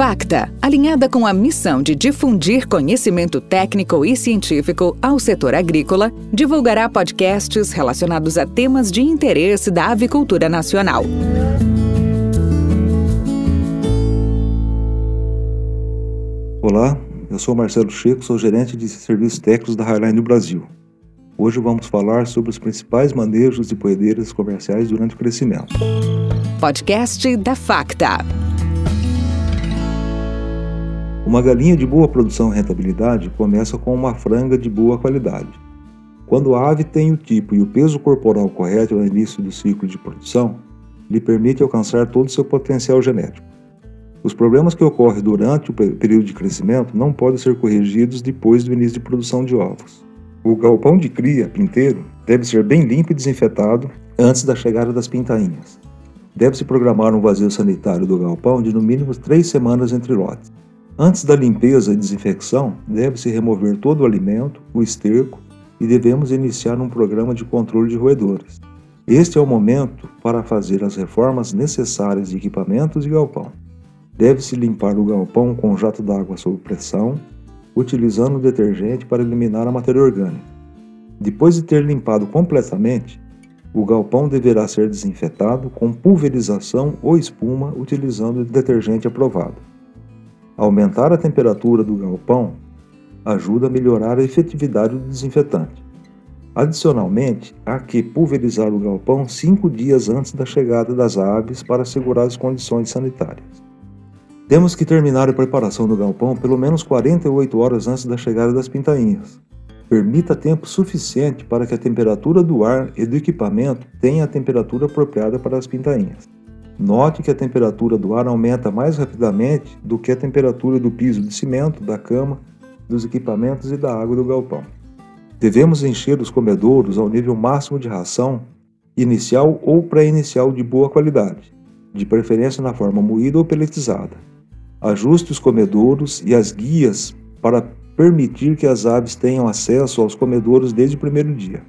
Facta, alinhada com a missão de difundir conhecimento técnico e científico ao setor agrícola, divulgará podcasts relacionados a temas de interesse da avicultura nacional. Olá, eu sou Marcelo Checo, sou gerente de serviços técnicos da Highline do Brasil. Hoje vamos falar sobre os principais manejos de poedeiras comerciais durante o crescimento. Podcast da Facta. Uma galinha de boa produção e rentabilidade começa com uma franga de boa qualidade. Quando a ave tem o tipo e o peso corporal correto no início do ciclo de produção, lhe permite alcançar todo o seu potencial genético. Os problemas que ocorrem durante o período de crescimento não podem ser corrigidos depois do início de produção de ovos. O galpão de cria pinteiro deve ser bem limpo e desinfetado antes da chegada das pintainhas. Deve-se programar um vazio sanitário do galpão de no mínimo três semanas entre lotes. Antes da limpeza e desinfecção, deve-se remover todo o alimento, o esterco e devemos iniciar um programa de controle de roedores. Este é o momento para fazer as reformas necessárias de equipamentos e galpão. Deve-se limpar o galpão com jato d'água sob pressão utilizando detergente para eliminar a matéria orgânica. Depois de ter limpado completamente, o galpão deverá ser desinfetado com pulverização ou espuma utilizando detergente aprovado. Aumentar a temperatura do galpão ajuda a melhorar a efetividade do desinfetante. Adicionalmente, há que pulverizar o galpão cinco dias antes da chegada das aves para assegurar as condições sanitárias. Temos que terminar a preparação do galpão pelo menos 48 horas antes da chegada das pintainhas. Permita tempo suficiente para que a temperatura do ar e do equipamento tenha a temperatura apropriada para as pintainhas. Note que a temperatura do ar aumenta mais rapidamente do que a temperatura do piso de cimento, da cama, dos equipamentos e da água do galpão. Devemos encher os comedouros ao nível máximo de ração, inicial ou pré-inicial de boa qualidade, de preferência na forma moída ou peletizada. Ajuste os comedouros e as guias para permitir que as aves tenham acesso aos comedouros desde o primeiro dia.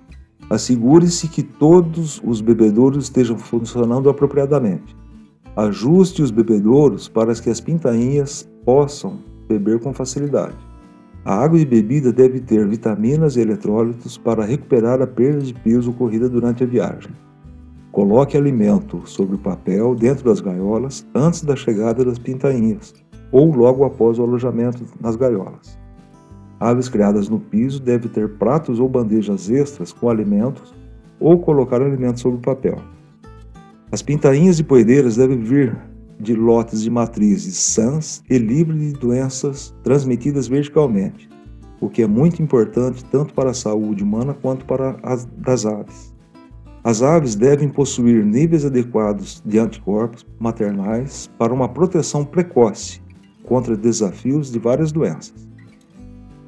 Assegure-se que todos os bebedouros estejam funcionando apropriadamente. Ajuste os bebedouros para que as pintainhas possam beber com facilidade. A água de bebida deve ter vitaminas e eletrólitos para recuperar a perda de peso ocorrida durante a viagem. Coloque alimento sobre o papel dentro das gaiolas antes da chegada das pintainhas ou logo após o alojamento nas gaiolas. Aves criadas no piso devem ter pratos ou bandejas extras com alimentos ou colocar alimentos sobre o papel. As pintainhas e poedeiras devem vir de lotes de matrizes sãs e livres de doenças transmitidas verticalmente, o que é muito importante tanto para a saúde humana quanto para as das aves. As aves devem possuir níveis adequados de anticorpos maternais para uma proteção precoce contra desafios de várias doenças.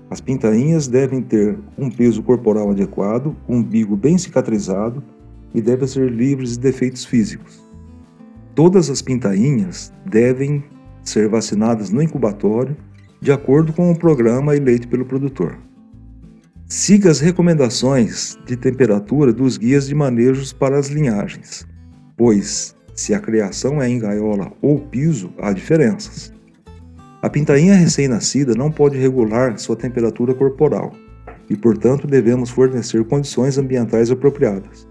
As pintainhas devem ter um peso corporal adequado, um umbigo bem cicatrizado e devem ser livres de defeitos físicos. Todas as pintainhas devem ser vacinadas no incubatório de acordo com o programa eleito pelo produtor. Siga as recomendações de temperatura dos guias de manejos para as linhagens, pois, se a criação é em gaiola ou piso, há diferenças. A pintainha recém-nascida não pode regular sua temperatura corporal e, portanto, devemos fornecer condições ambientais apropriadas.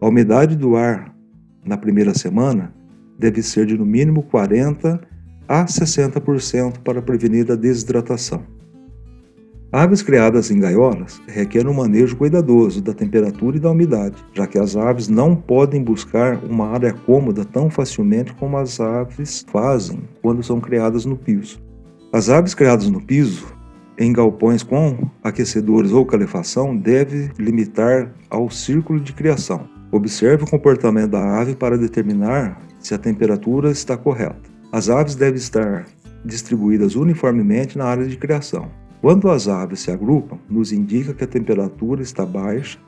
A umidade do ar na primeira semana deve ser de no mínimo 40 a 60% para prevenir a desidratação. Aves criadas em gaiolas requerem um manejo cuidadoso da temperatura e da umidade, já que as aves não podem buscar uma área cômoda tão facilmente como as aves fazem quando são criadas no piso. As aves criadas no piso, em galpões com aquecedores ou calefação, devem limitar ao círculo de criação. Observe o comportamento da ave para determinar se a temperatura está correta. As aves devem estar distribuídas uniformemente na área de criação. Quando as aves se agrupam, nos indica que a temperatura está baixa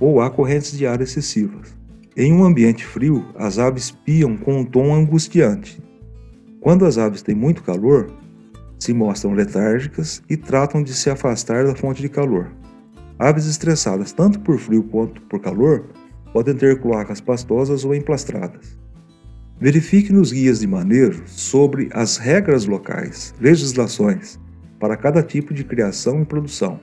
ou há correntes de ar excessivas. Em um ambiente frio, as aves piam com um tom angustiante. Quando as aves têm muito calor, se mostram letárgicas e tratam de se afastar da fonte de calor. Aves estressadas tanto por frio quanto por calor podem ter cloacas pastosas ou emplastradas. Verifique nos guias de manejo sobre as regras locais, legislações, para cada tipo de criação e produção,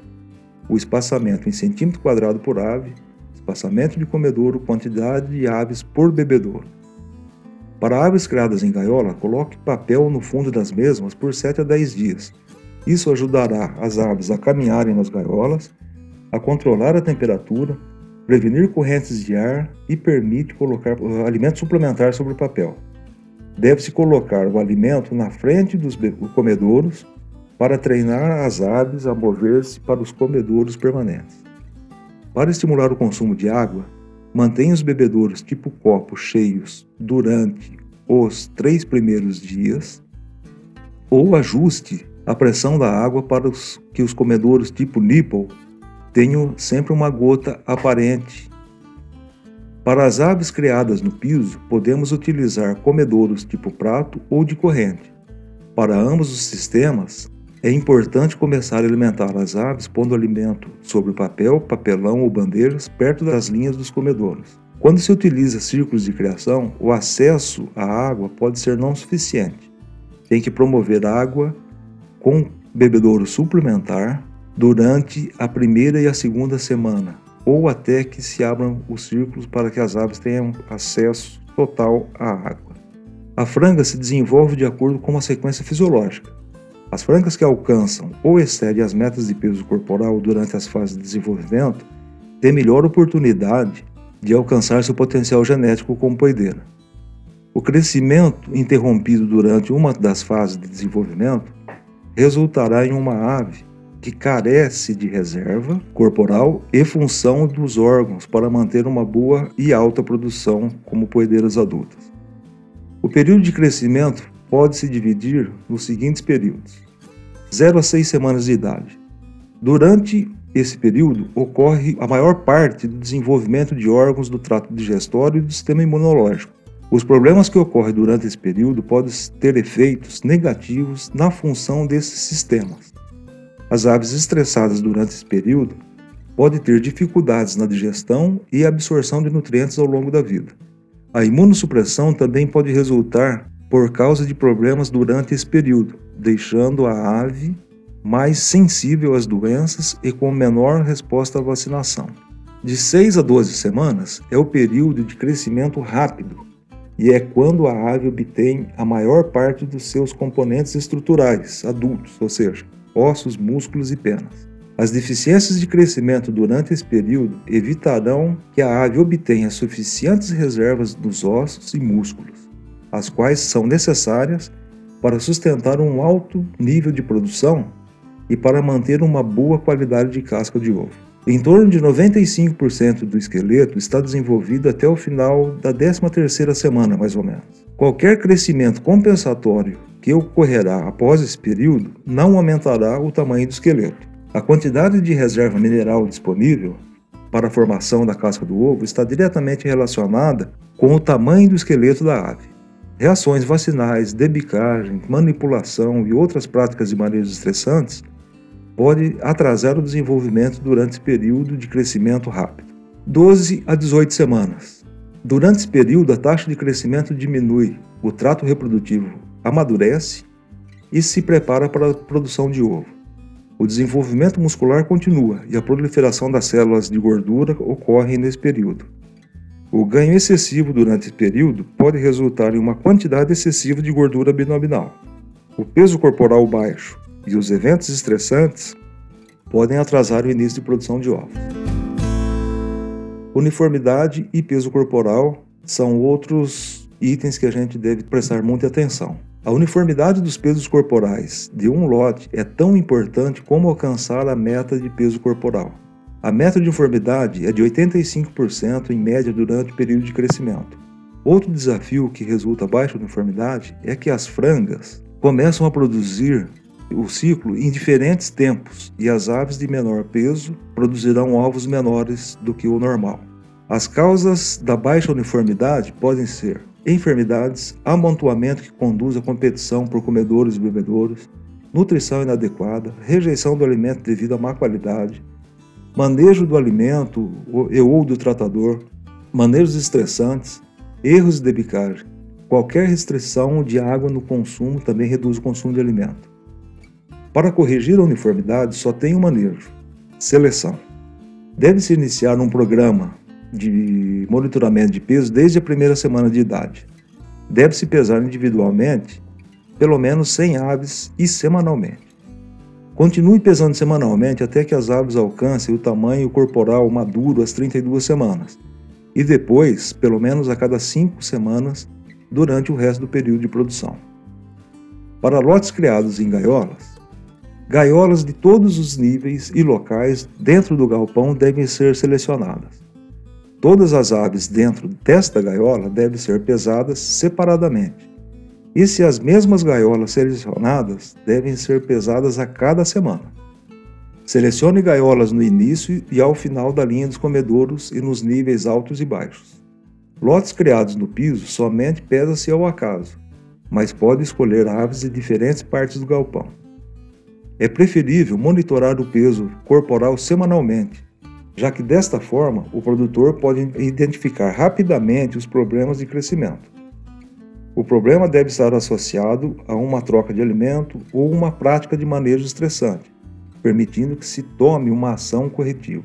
o espaçamento em centímetro quadrado por ave, espaçamento de comedouro, quantidade de aves por bebedouro. Para aves criadas em gaiola, coloque papel no fundo das mesmas por 7 a 10 dias. Isso ajudará as aves a caminharem nas gaiolas, a controlar a temperatura, prevenir correntes de ar e permite colocar alimento suplementar sobre o papel. Deve-se colocar o alimento na frente dos comedouros para treinar as aves a mover-se para os comedouros permanentes. Para estimular o consumo de água, mantenha os bebedouros tipo copo cheios durante os três primeiros dias ou ajuste a pressão da água para os, que os comedouros tipo nipple tenho sempre uma gota aparente. Para as aves criadas no piso, podemos utilizar comedouros tipo prato ou de corrente. Para ambos os sistemas, é importante começar a alimentar as aves pondo alimento sobre papel, papelão ou bandeiras perto das linhas dos comedouros. Quando se utiliza círculos de criação, o acesso à água pode ser não suficiente. Tem que promover água com bebedouro suplementar durante a primeira e a segunda semana, ou até que se abram os círculos para que as aves tenham acesso total à água. A franga se desenvolve de acordo com uma sequência fisiológica. As frangas que alcançam ou excedem as metas de peso corporal durante as fases de desenvolvimento têm melhor oportunidade de alcançar seu potencial genético como poedeira. O crescimento interrompido durante uma das fases de desenvolvimento resultará em uma ave que carece de reserva corporal e função dos órgãos para manter uma boa e alta produção como poedeiras adultas. O período de crescimento pode se dividir nos seguintes períodos: 0 a 6 semanas de idade. Durante esse período ocorre a maior parte do desenvolvimento de órgãos do trato digestório e do sistema imunológico. Os problemas que ocorrem durante esse período podem ter efeitos negativos na função desses sistemas. As aves estressadas durante esse período podem ter dificuldades na digestão e absorção de nutrientes ao longo da vida. A imunossupressão também pode resultar por causa de problemas durante esse período, deixando a ave mais sensível às doenças e com menor resposta à vacinação. De 6 a 12 semanas é o período de crescimento rápido e é quando a ave obtém a maior parte dos seus componentes estruturais adultos, ou seja, ossos, músculos e penas. As deficiências de crescimento durante esse período evitarão que a ave obtenha suficientes reservas dos ossos e músculos, as quais são necessárias para sustentar um alto nível de produção e para manter uma boa qualidade de casca de ovo. Em torno de 95% do esqueleto está desenvolvido até o final da 13ª semana, mais ou menos. Qualquer crescimento compensatório que ocorrerá após esse período não aumentará o tamanho do esqueleto. A quantidade de reserva mineral disponível para a formação da casca do ovo está diretamente relacionada com o tamanho do esqueleto da ave. Reações vacinais, debicagem, manipulação e outras práticas de manejo estressantes podem atrasar o desenvolvimento durante esse período de crescimento rápido. 12 a 18 semanas. Durante esse período, a taxa de crescimento diminui, o trato reprodutivo amadurece e se prepara para a produção de ovo. O desenvolvimento muscular continua e a proliferação das células de gordura ocorre nesse período. O ganho excessivo durante esse período pode resultar em uma quantidade excessiva de gordura abdominal. O peso corporal baixo e os eventos estressantes podem atrasar o início de produção de ovos. Uniformidade e peso corporal são outros itens que a gente deve prestar muita atenção. A uniformidade dos pesos corporais de um lote é tão importante como alcançar a meta de peso corporal. A meta de uniformidade é de 85% em média durante o período de crescimento. Outro desafio que resulta baixa uniformidade é que as frangas começam a produzir o ciclo em diferentes tempos e as aves de menor peso produzirão ovos menores do que o normal. As causas da baixa uniformidade podem ser enfermidades, amontoamento que conduz à competição por comedores e bebedouros, nutrição inadequada, rejeição do alimento devido à má qualidade, manejo do alimento e ou do tratador, manejos estressantes, erros de debicagem, Qualquer restrição de água no consumo também reduz o consumo de alimento. Para corrigir a uniformidade, só tem um manejo: seleção. Deve-se iniciar um programa de monitoramento de peso desde a primeira semana de idade. Deve-se pesar individualmente pelo menos 100 aves e semanalmente. Continue pesando semanalmente até que as aves alcancem o tamanho corporal maduro às 32 semanas, e depois, pelo menos a cada 5 semanas, durante o resto do período de produção. Para lotes criados em gaiolas, gaiolas de todos os níveis e locais dentro do galpão devem ser selecionadas. Todas as aves dentro desta gaiola devem ser pesadas separadamente. E se as mesmas gaiolas selecionadas devem ser pesadas a cada semana. Selecione gaiolas no início e ao final da linha dos comedouros e nos níveis altos e baixos. Lotes criados no piso somente pesa-se ao acaso, mas pode escolher aves de diferentes partes do galpão. É preferível monitorar o peso corporal semanalmente, já que desta forma o produtor pode identificar rapidamente os problemas de crescimento. O problema deve estar associado a uma troca de alimento ou uma prática de manejo estressante, permitindo que se tome uma ação corretiva.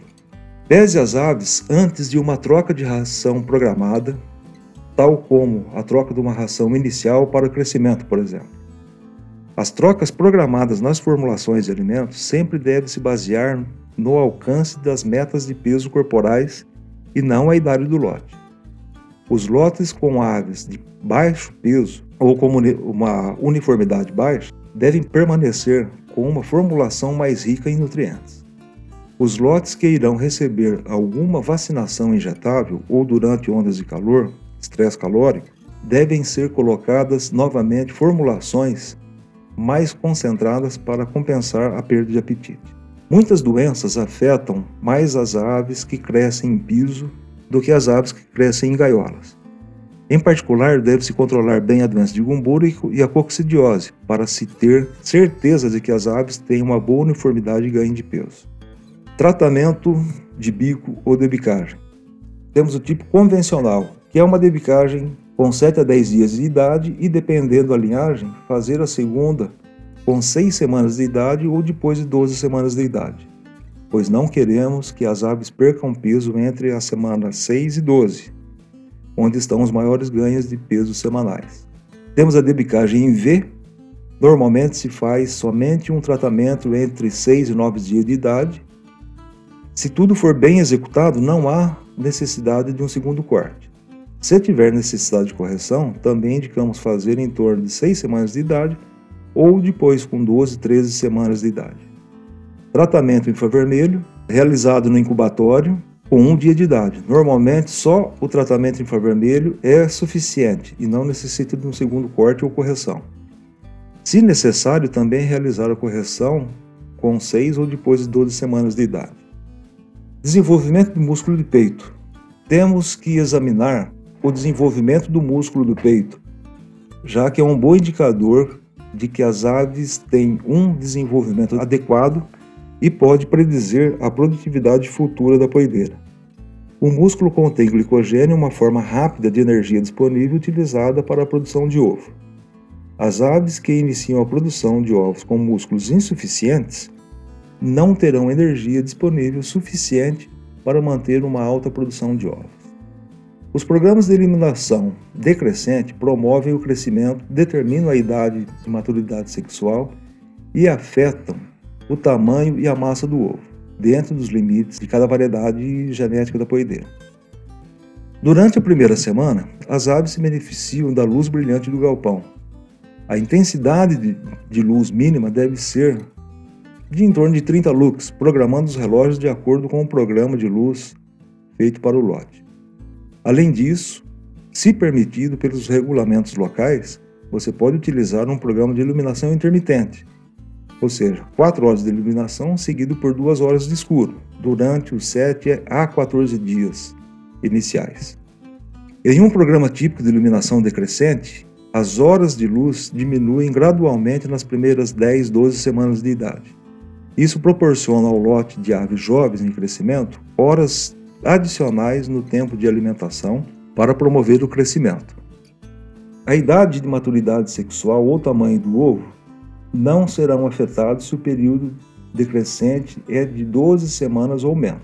Pese as aves antes de uma troca de ração programada, tal como a troca de uma ração inicial para o crescimento, por exemplo. As trocas programadas nas formulações de alimentos sempre devem se basear no alcance das metas de peso corporais e não a idade do lote. Os lotes com aves de baixo peso ou com uma uniformidade baixa devem permanecer com uma formulação mais rica em nutrientes. Os lotes que irão receber alguma vacinação injetável ou durante ondas de calor, estresse calórico, devem ser colocadas novamente formulações mais concentradas para compensar a perda de apetite. Muitas doenças afetam mais as aves que crescem em piso do que as aves que crescem em gaiolas. Em particular, deve-se controlar bem a doença de gumburo e a coccidiose, para se ter certeza de que as aves têm uma boa uniformidade e ganho de peso. Tratamento de bico ou debicagem. Temos o tipo convencional, que é uma debicagem com 7 a 10 dias de idade e, dependendo da linhagem, fazer a segunda com 6 semanas de idade ou depois de 12 semanas de idade pois não queremos que as aves percam peso entre as semanas 6 e 12, onde estão os maiores ganhos de peso semanais. Temos a debicagem em V. Normalmente se faz somente um tratamento entre 6 e 9 dias de idade. Se tudo for bem executado, não há necessidade de um segundo corte. Se tiver necessidade de correção, também indicamos fazer em torno de 6 semanas de idade ou depois com 12, 13 semanas de idade. Tratamento infravermelho, realizado no incubatório, com um dia de idade. Normalmente, só o tratamento infravermelho é suficiente e não necessita de um segundo corte ou correção. Se necessário, também realizar a correção com 6 ou depois de 12 semanas de idade. Desenvolvimento do músculo de peito. Temos que examinar o desenvolvimento do músculo do peito, já que é um bom indicador de que as aves têm um desenvolvimento adequado e pode predizer a produtividade futura da poideira. O músculo contém glicogênio, uma forma rápida de energia disponível utilizada para a produção de ovo. As aves que iniciam a produção de ovos com músculos insuficientes não terão energia disponível suficiente para manter uma alta produção de ovos. Os programas de eliminação decrescente promovem o crescimento, determinam a idade de maturidade sexual e afetam o tamanho e a massa do ovo, dentro dos limites de cada variedade genética da poideira. Durante a primeira semana, as aves se beneficiam da luz brilhante do galpão. A intensidade de, de luz mínima deve ser de em torno de 30 lux, programando os relógios de acordo com o programa de luz feito para o lote. Além disso, se permitido pelos regulamentos locais, você pode utilizar um programa de iluminação intermitente, ou seja, 4 horas de iluminação seguido por 2 horas de escuro, durante os 7 a 14 dias iniciais. Em um programa típico de iluminação decrescente, as horas de luz diminuem gradualmente nas primeiras 10, 12 semanas de idade. Isso proporciona ao lote de aves jovens em crescimento horas adicionais no tempo de alimentação para promover o crescimento. A idade de maturidade sexual ou tamanho do ovo não serão afetados se o período decrescente é de 12 semanas ou menos.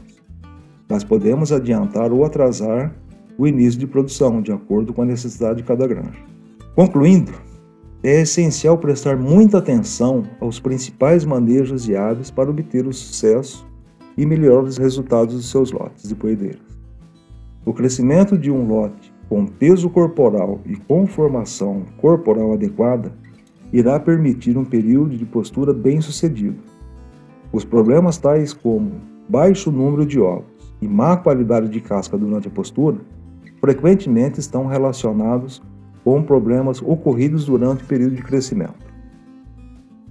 Mas podemos adiantar ou atrasar o início de produção, de acordo com a necessidade de cada granja. Concluindo, é essencial prestar muita atenção aos principais manejos de aves para obter o sucesso e melhores resultados dos seus lotes de poedeiras. O crescimento de um lote com peso corporal e conformação corporal adequada irá permitir um período de postura bem sucedido. Os problemas tais como baixo número de ovos e má qualidade de casca durante a postura frequentemente estão relacionados com problemas ocorridos durante o período de crescimento.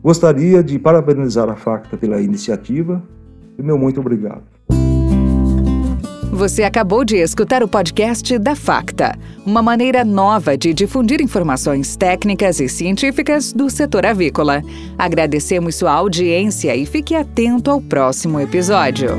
Gostaria de parabenizar a FACTA pela iniciativa e meu muito obrigado. Você acabou de escutar o podcast da Facta, uma maneira nova de difundir informações técnicas e científicas do setor avícola. Agradecemos sua audiência e fique atento ao próximo episódio.